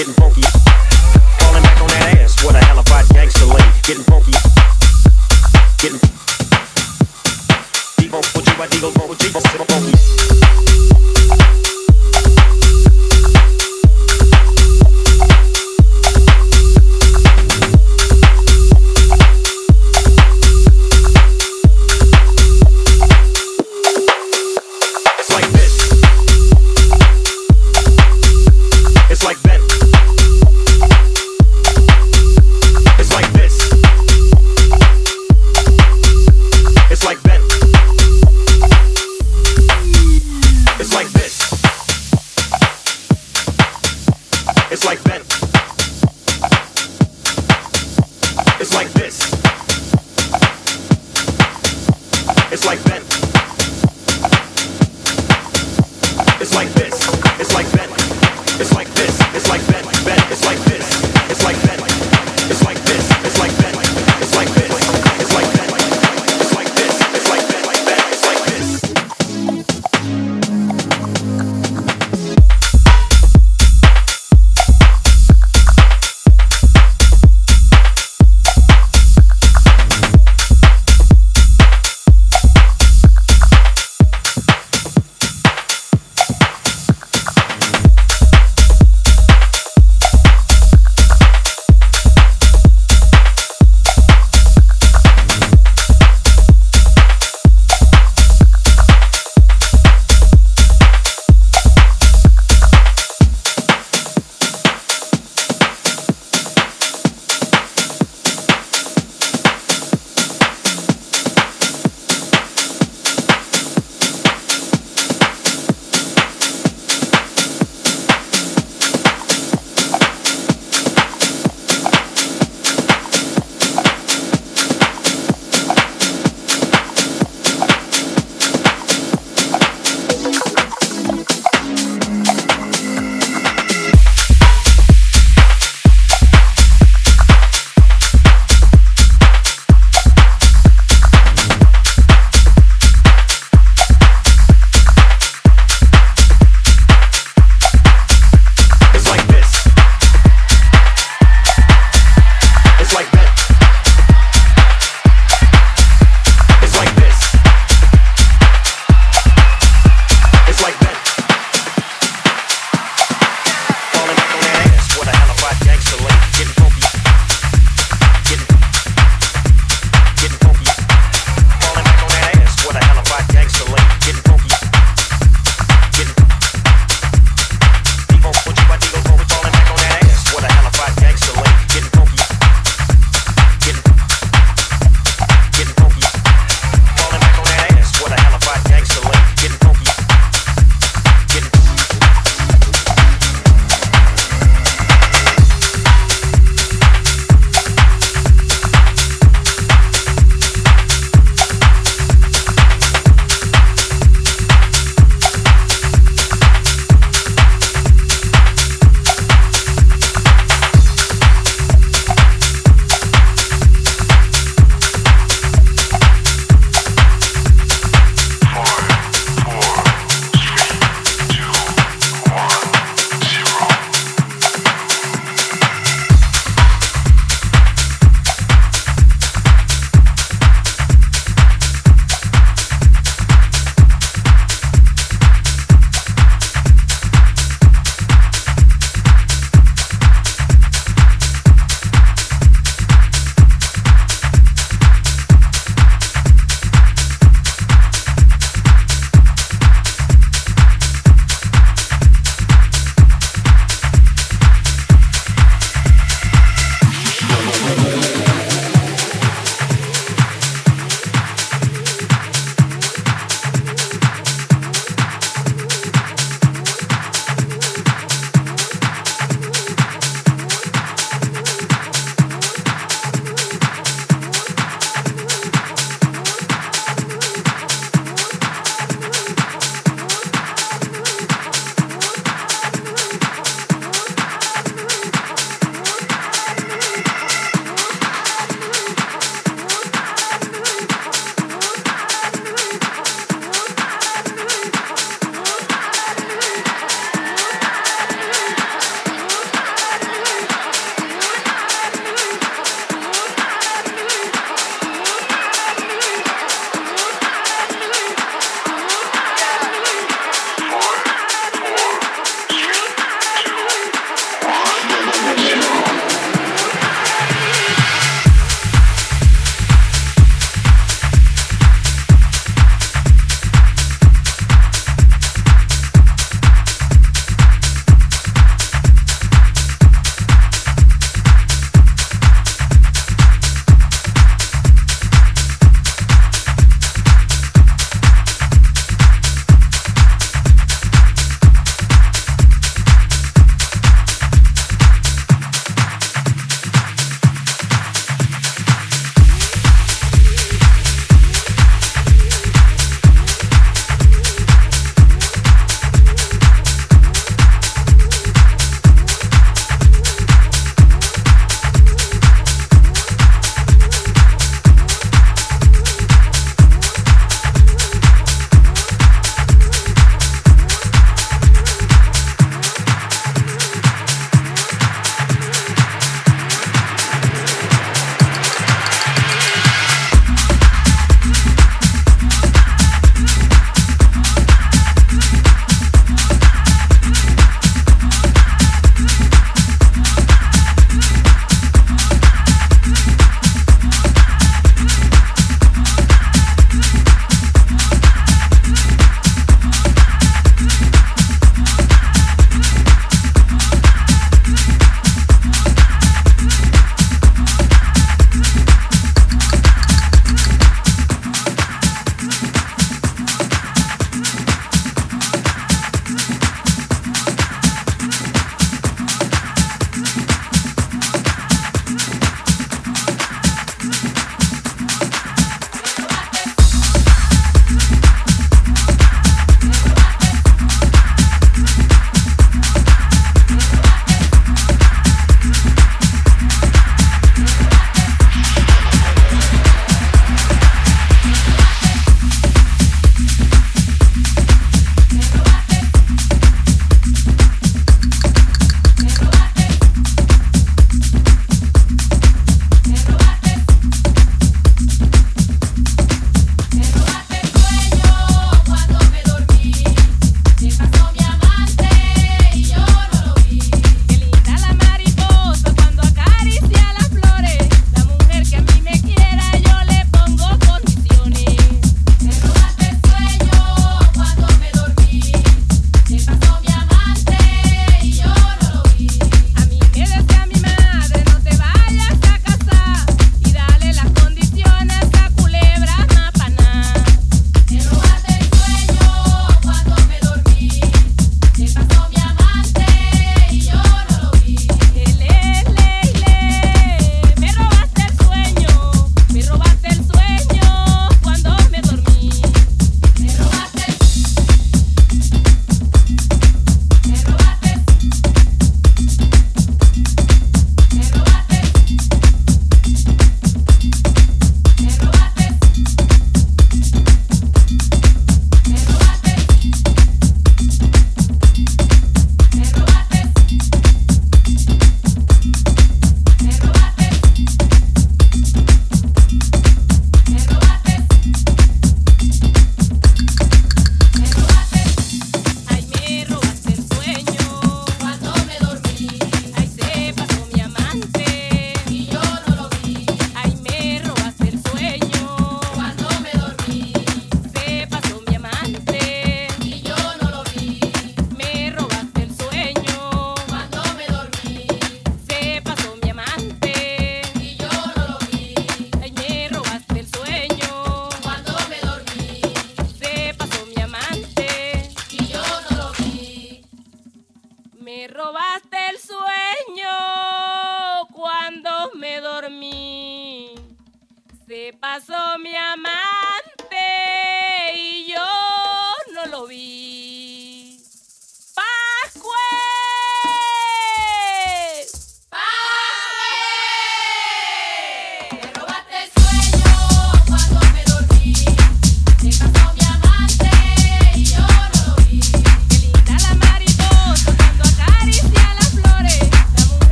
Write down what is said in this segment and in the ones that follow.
getting funky. Falling back on that ass, what a hell of gangster lane, getting funky. Getting. Devo, what you, I devo, what you,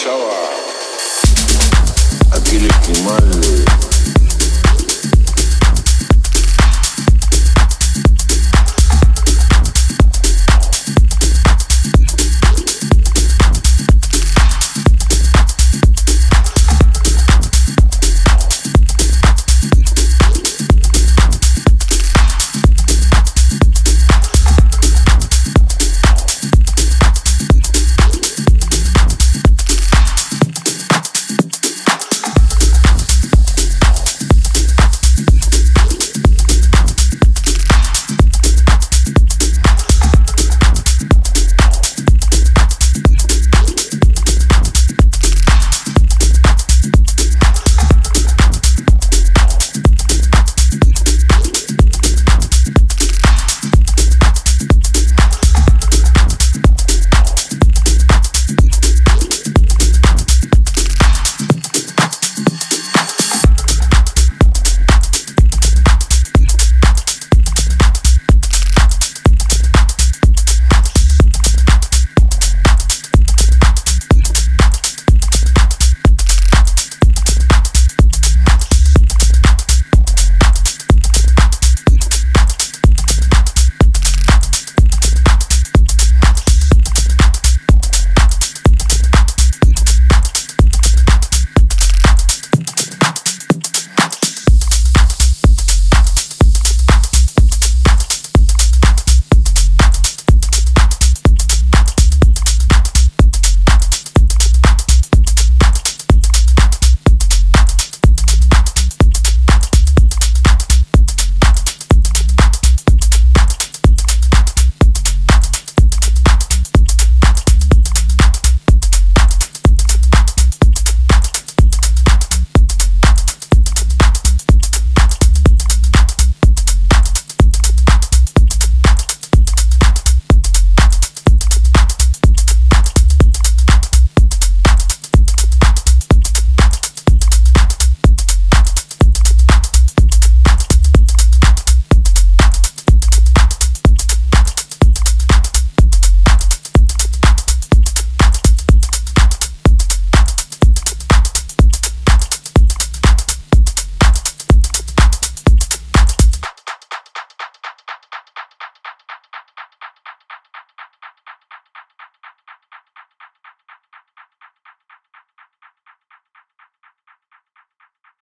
начала. Обели внимание.